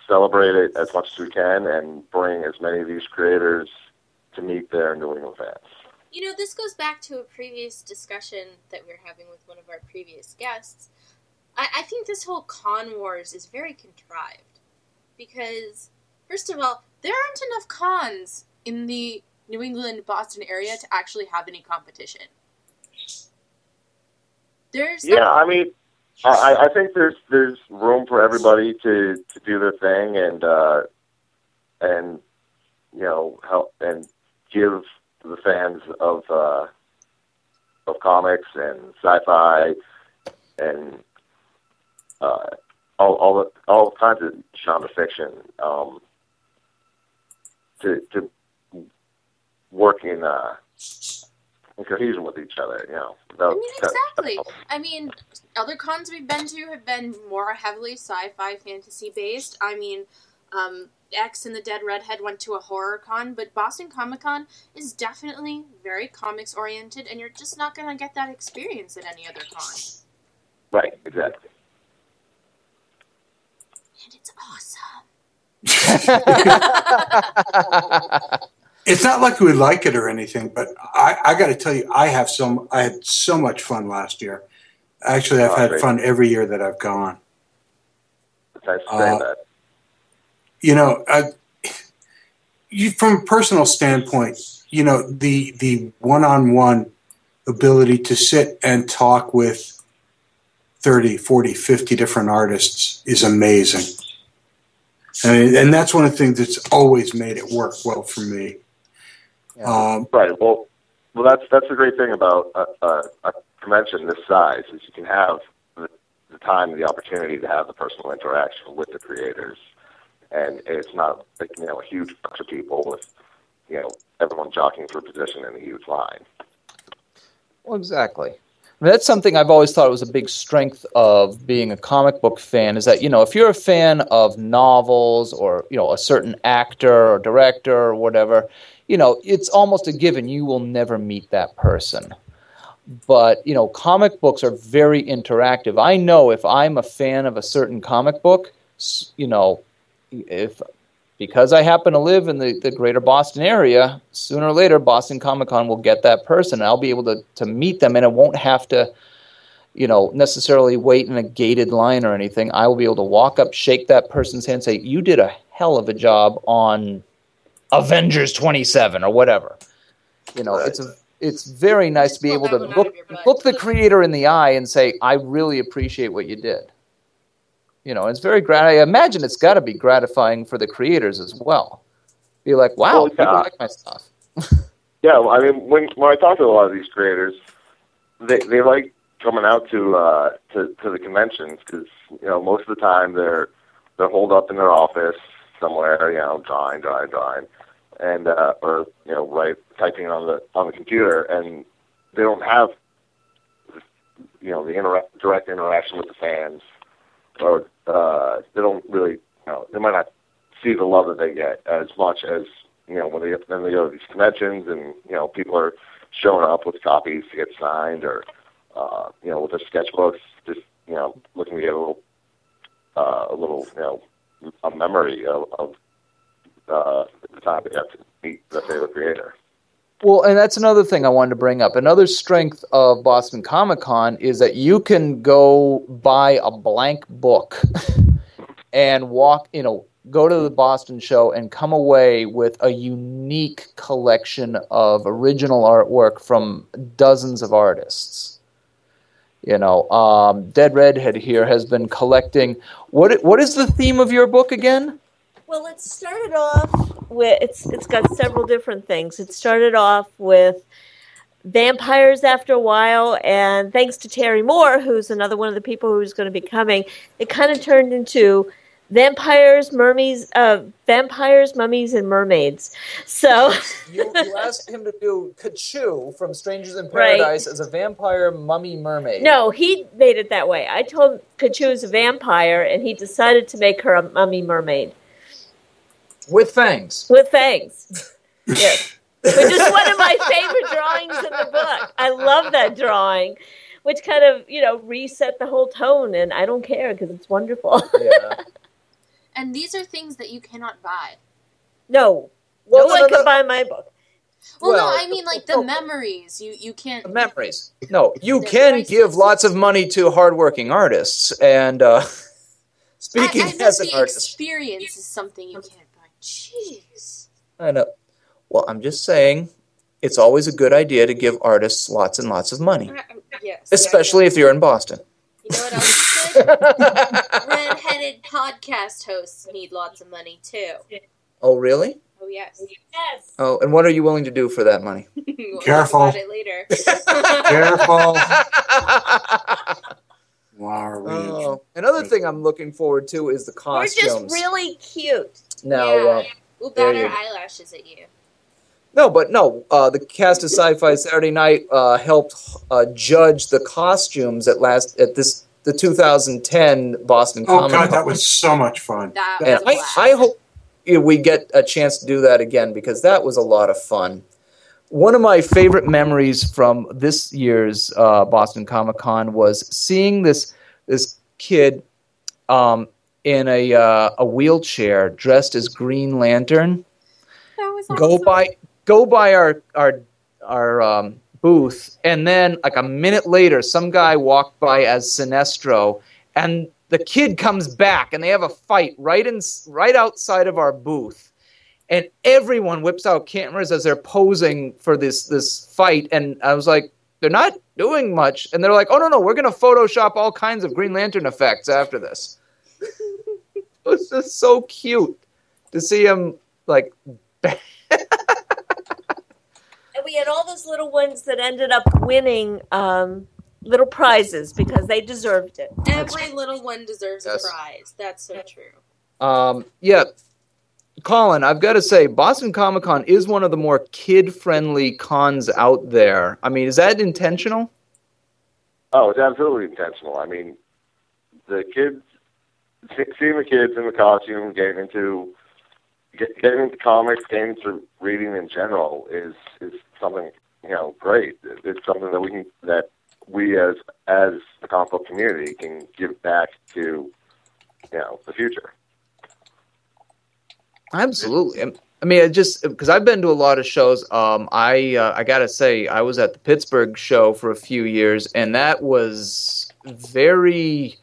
celebrate it as much as we can and bring as many of these creators to meet their New England fans. You know, this goes back to a previous discussion that we were having with one of our previous guests. I, I think this whole con wars is very contrived because, first of all, there aren't enough cons in the New England Boston area to actually have any competition. There's Yeah, I mean, I, I think there's there's room for everybody to to do their thing and uh, and you know help and give the fans of uh, of comics and sci-fi and uh, all all all kinds of genre fiction um, to to work in uh, in cohesion with each other. You know, I mean, exactly. I mean, other cons we've been to have been more heavily sci-fi, fantasy based. I mean, um, X and the Dead Redhead went to a horror con, but Boston Comic Con is definitely very comics oriented, and you're just not going to get that experience at any other con. Right, exactly. And it's awesome. It's not like we like it or anything, but I, I got to tell you, I have some. I had so much fun last year. Actually, I've Oh, had great. fun every year that I've gone. Thanks for saying Uh, that. you know, I, you, from a personal standpoint, you know, the the one-on-one ability to sit and talk with 30, 40, 50 different artists is amazing. And, and that's one of the things that's always made it work well for me. Um, Right. Well, well, that's that's the great thing about a, a, a convention this size is you can have the, the time and the opportunity to have the personal interaction with the creators, and it's not like, you know a huge bunch of people with you know everyone jockeying for position in a huge line. Well, exactly. That's something I've always thought was a big strength of being a comic book fan is that, you know, if you're a fan of novels or, you know, a certain actor or director or whatever, you know, it's almost a given you will never meet that person. But, you know, comic books are very interactive. I know if I'm a fan of a certain comic book, you know, if because I happen to live in the, the greater Boston area, sooner or later Boston Comic Con will get that person. I'll be able to, to meet them and it won't have to, you know, necessarily wait in a gated line or anything. I will be able to walk up, shake that person's hand, say, You did a hell of a job on Avengers twenty seven or whatever. You know, it's a it's very nice to be able to that one out look of your butt. look the creator in the eye and say, I really appreciate what you did. You know, it's very grat. I imagine it's got to be gratifying for the creators as well. Be like, wow, Well, people like my stuff. Yeah, well, I mean, when when I talk to a lot of these creators, they they like coming out to uh, to to the conventions because you know most of the time they're they're holed up in their office somewhere, you know, drawing, drawing, drawing, and uh, or you know, right typing on the on the computer, and they don't have you know the intera- direct interaction with the fans, or uh, they don't really, you know, they might not see the love that they get as much as you know when they then they go to these conventions and you know people are showing up with copies to get signed or uh, you know with their sketchbooks, just you know looking to get a little uh, a little you know a memory of, of uh, the time they got to meet their favorite creator. Well, and that's another thing I wanted to bring up. Another strength of Boston Comic Con is that you can go buy a blank book and walk, you know, go to the Boston show and come away with a unique collection of original artwork from dozens of artists. You know, um, Dead Redhead here has been collecting. What what is the theme of your book again? Well, it started off with it's it's got several different things. It started off with vampires after a while, and thanks to Terry Moore, who's another one of the people who's going to be coming, it kind of turned into vampires, mermaids, uh, vampires, mummies, and mermaids. So You, you asked him to do Katchoo from Strangers in Right. Paradise as a vampire mummy mermaid. no, he made it that way. I told Katchoo is a vampire, and he decided to make her a mummy mermaid with fangs. with fangs. yes. Which is one of my favorite drawings in the book. I love that drawing, which kind of, you know, reset the whole tone, and I don't care because it's wonderful. Yeah. And these are things that you cannot buy. no, Well, no one no, can no. buy my book. Well, Well, no, I mean like the no. memories. You you can't. memories. No, you They're can priceless. give lots of money to hardworking artists. And uh, I, speaking I know as an the artist, experience is something you can't buy. Jeez. I know. Well, I'm just saying, it's always a good idea to give artists lots and lots of money, I- I- Yes. especially if you're in Boston. You know what else is good? Redheaded podcast hosts need lots of money too. oh, really? Oh yes. Yes. Oh, and what are you willing to do for that money? We'll Careful. Talk about it later. Careful. Wow, Oh, another thing I'm looking forward to is the costumes. You're just really cute. now, Yeah. uh, We'll There bat our eyelashes at you. No, but no. Uh, the cast of Sci-Fi Saturday Night uh, helped uh, judge the costumes at last at this the 2010 Boston Oh Comic god, Con. that was so much fun. That was and a I, blast. I hope we get a chance to do that again because that was a lot of fun. One of my favorite memories from this year's uh, Boston Comic Con was seeing this this kid um, in a uh, a wheelchair dressed as Green Lantern. That was go by go by our our our um, booth, and then like a minute later, some guy walked by as Sinestro, and the kid comes back, and they have a fight right in right outside of our booth, and everyone whips out cameras as they're posing for this this fight, and I was like. They're not doing much, and they're like, "Oh no, no, we're gonna Photoshop all kinds of Green Lantern effects after this." it was just so cute to see him like And we had all those little ones that ended up winning um, little prizes because they deserved it. Every little one deserves Yes. a prize. That's so true. Um, yeah, Colin, I've got to say, Boston Comic Con is one of the more kid-friendly cons out there. I mean, is that intentional? Oh, it's absolutely intentional. I mean, the kids, seeing the kids in the costume, getting into get, getting into comics, getting into reading in general is is something you know great. It's something that we can that we as as the comic book community can give back to you know the future. Absolutely. I- I mean, it just because I've been to a lot of shows. Um, I uh, I gotta say, I was at the Pittsburgh show for a few years, and that was very.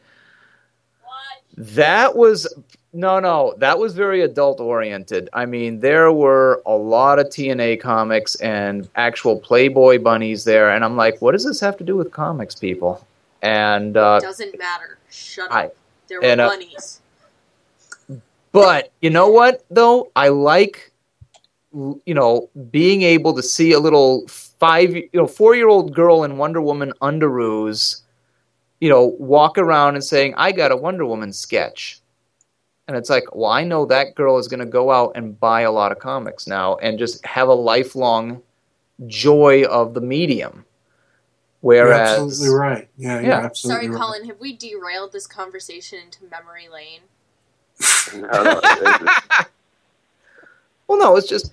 What? That was no, no. That was very adult oriented. I mean, there were a lot of TNA comics and actual Playboy bunnies there, and I'm like, what does this have to do with comics, people? And uh, it Doesn't matter. Shut I- up. There were and, uh, bunnies. But you know what, though? I like, you know, being able to see a little five, you know, four year old girl in Wonder Woman underoos, you know, walk around and saying, I got a Wonder Woman sketch. And it's like, well, I know that girl is going to go out and buy a lot of comics now and just have a lifelong joy of the medium. You're absolutely right. Yeah, you're Yeah. absolutely Sorry, right. Colin. Have we derailed this conversation into memory lane? No, no, Well, no, it's just.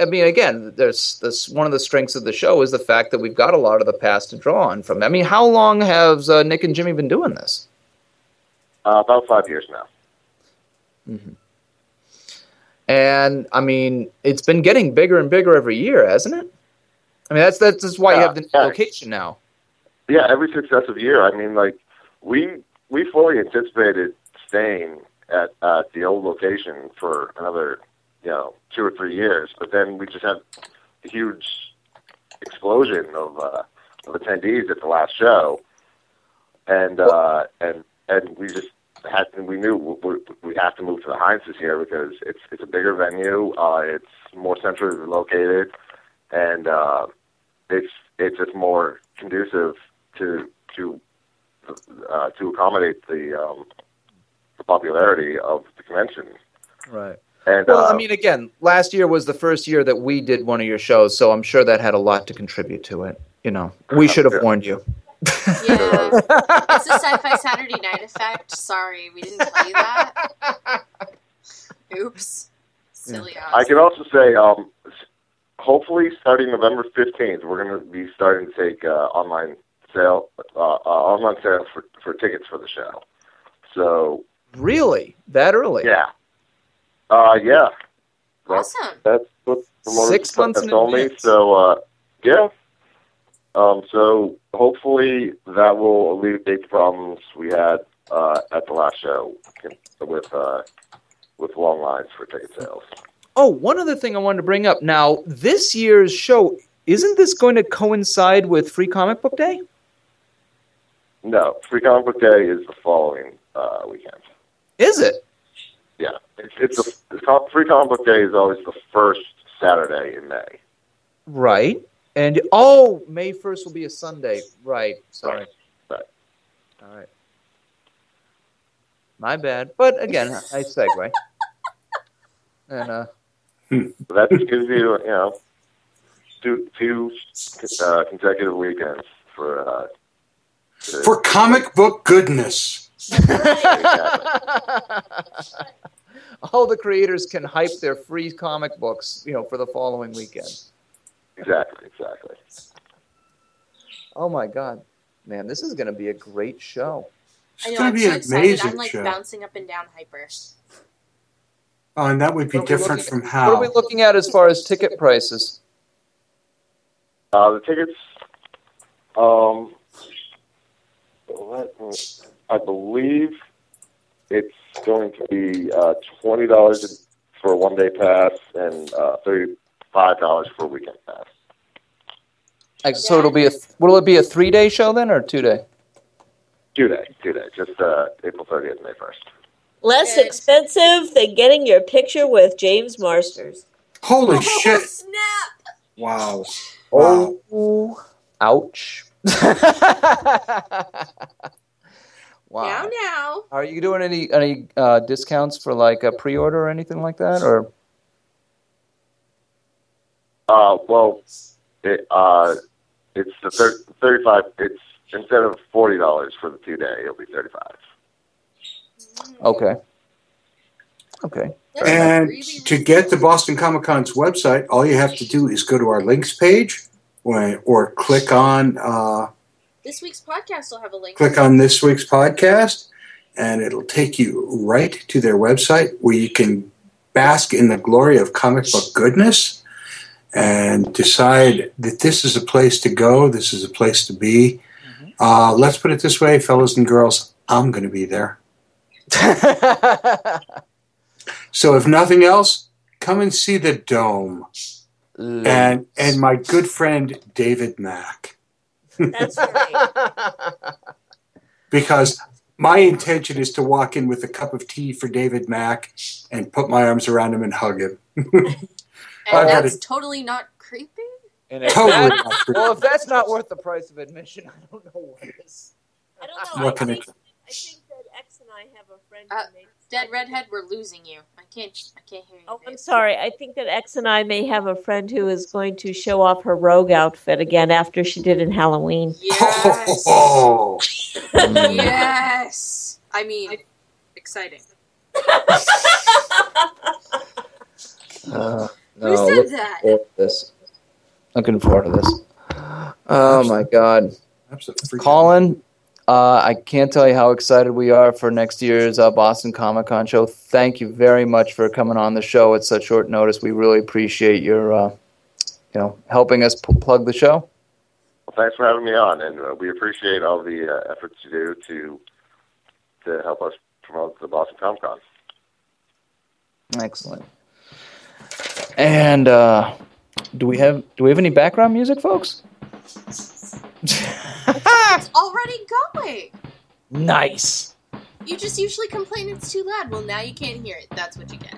I mean, again, there's this one of the strengths of the show is the fact that we've got a lot of the past to draw on from. I mean, how long have uh, Nick and Jimmy been doing this? uh, about five years now. And I mean, it's been getting bigger and bigger every year, hasn't it? I mean, that's that's why you have the yeah. location now. Yeah, every successive year. I mean, like we we fully anticipated staying at uh, the old location for another, you know, two or three years. But then we just had a huge explosion of, uh, of attendees at the last show, and uh, and and we just had we knew we, we have to move to the Hynes here because it's it's a bigger venue, uh, it's more centrally located, and uh, it's it's just more conducive to to uh, to accommodate the um, popularity of the convention. Right. And Well, uh, I mean, again, last year was the first year that we did one of your shows, so I'm sure that had a lot to contribute to it. You know, we should have Yeah. warned you. Yeah. it's the Sci-Fi Saturday Night Effect. Sorry, we didn't tell you that. Oops. Silly I can also say, um, hopefully, starting November fifteenth, we're going to be starting to take uh, online sale, uh, uh, online sales for for tickets for the show. So Really? That early? yeah, uh, yeah, that's Awesome. that's what promoters Six months have told me. So uh, yeah, um, so hopefully that will alleviate the problems we had uh, at the last show with uh, with long lines for ticket sales. Oh, one other thing I wanted to bring up. Now, this year's show, isn't this going to coincide with Free Comic Book Day? No, Free Comic Book Day is the following uh, weekend. Is it? Yeah, it's it's a it's called, Free Comic Book Day is always the first Saturday in May. Right. And oh, May 1st will be a Sunday. Right. Sorry. Right. All right. My bad. But again, nice segue. And uh So that just gives you you know two two uh, consecutive weekends for uh, to- For comic book goodness. all the creators can hype their free comic books, you know, for the following weekend. exactly exactly. Oh my god. Man, this is going to be a great show. It's going to be so an excited. amazing I'm like show. bouncing up and down hyper. Oh, and that would be What are we different looking- from What are we looking at as far as ticket prices? Uh, the tickets, um, let me- I believe it's going to be uh, twenty dollars for a one day pass and uh, thirty five dollars for a weekend pass. Like, so it'll be a will it be a 3-day show then or 2-day? Two day, two day, just uh, April thirtieth, and May first. Less Good. expensive than getting your picture with James Marsters. Holy Oh, shit. snap! Wow. Wow. Oh, ouch. wow. Now, now. Are you doing any any uh, discounts for like a pre-order or anything like that or Uh, well, it, uh, it's the thir- thirty five. It's instead of forty dollars for the two day, it'll be thirty five. Okay. Okay. And to get to Boston Comic Con's website, all you have to do is go to our links page or, or click on uh, This week's podcast will have a link. click on this week's podcast, and it'll take you right to their website where you can bask in the glory of comic book goodness and decide that this is a place to go, this is a place to be. Uh, let's put it this way, fellas and girls, I'm going to be there. So if nothing else, come and see the dome and and my good friend David Mack That's right. because my intention is to walk in with a cup of tea for David Mack and put my arms around him and hug him. And I got that's it. totally not creepy? And if Totally that- not creepy. well, if that's not worth the price of admission, I don't know what is. I don't know. What I can think, I think that X and I have a friend Uh, makes. Dead redhead, we're losing you. I can't. I can't hear you. Oh, I'm sorry. I think that X and I may have a friend who is going to show off her rogue outfit again after she did in Halloween. Yes. Oh, yes. I mean, exciting. Uh, Who said that? forward this. Looking forward to this. Oh my God, absolutely. Colin! Uh, I can't tell you how excited we are for next year's uh, Boston Comic Con show. Thank you very much for coming on the show at such short notice. We really appreciate your, uh, you know, helping us p- plug the show. Well, thanks for having me on, and uh, we appreciate all the uh, efforts you do to to help us promote the Boston Comic Con. Excellent. And uh, do we have do we have any background music, folks? It's already going. nice. You just usually complain it's too loud. Well, now you can't hear it. That's what you get.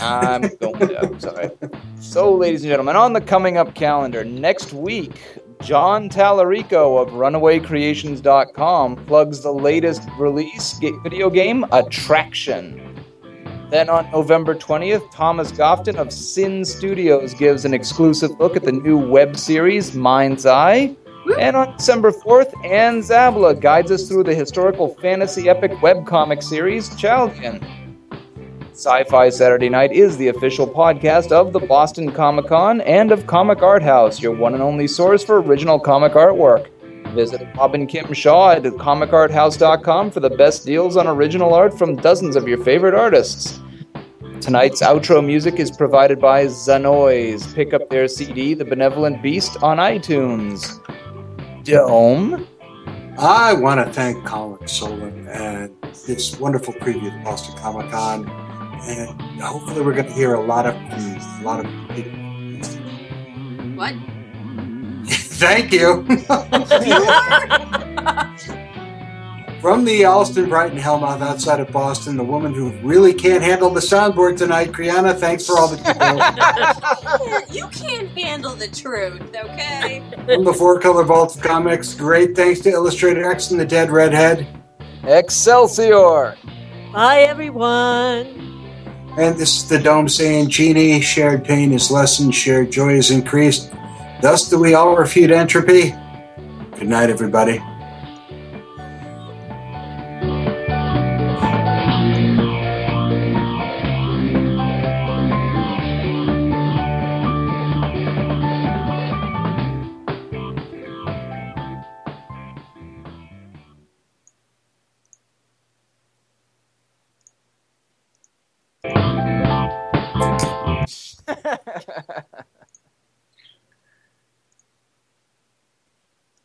I'm going to. Sorry. So, ladies and gentlemen, on the coming up calendar next week, John Tallarico of RunawayCreations.com plugs the latest release video game, Attraction. Then on November 20th, Thomas Gofton of Sin Studios gives an exclusive look at the new web series, Mind's Eye. And on December 4th, Anne Zabla guides us through the historical fantasy epic webcomic series, Chaldean. Sci Fi Saturday Night is the official podcast of the Boston Comic Con and of Comic Art House, your one and only source for original comic artwork. Visit Bob and Kim Shaw at comicarthouse.com for the best deals on original art from dozens of your favorite artists. Tonight's outro music is provided by Zanoise. Pick up their CD, The Benevolent Beast, on iTunes. Dome. I want to thank Colin Solon and this wonderful preview of Boston Comic Con, and hopefully we're going to hear a lot of a lot of people. What? Thank you. From the Allston Brighton Hellmouth outside of Boston, the woman who really can't handle the soundboard tonight, Kriana, thanks for all the details. you can't handle the truth, okay? From the Four Color Vault of Comics, great thanks to Illustrator X and the Dead Redhead. Excelsior! Bye, everyone. And this is the Dome saying, Genie, shared pain is lessened, shared joy is increased. Thus do we all refute entropy. Good night, everybody.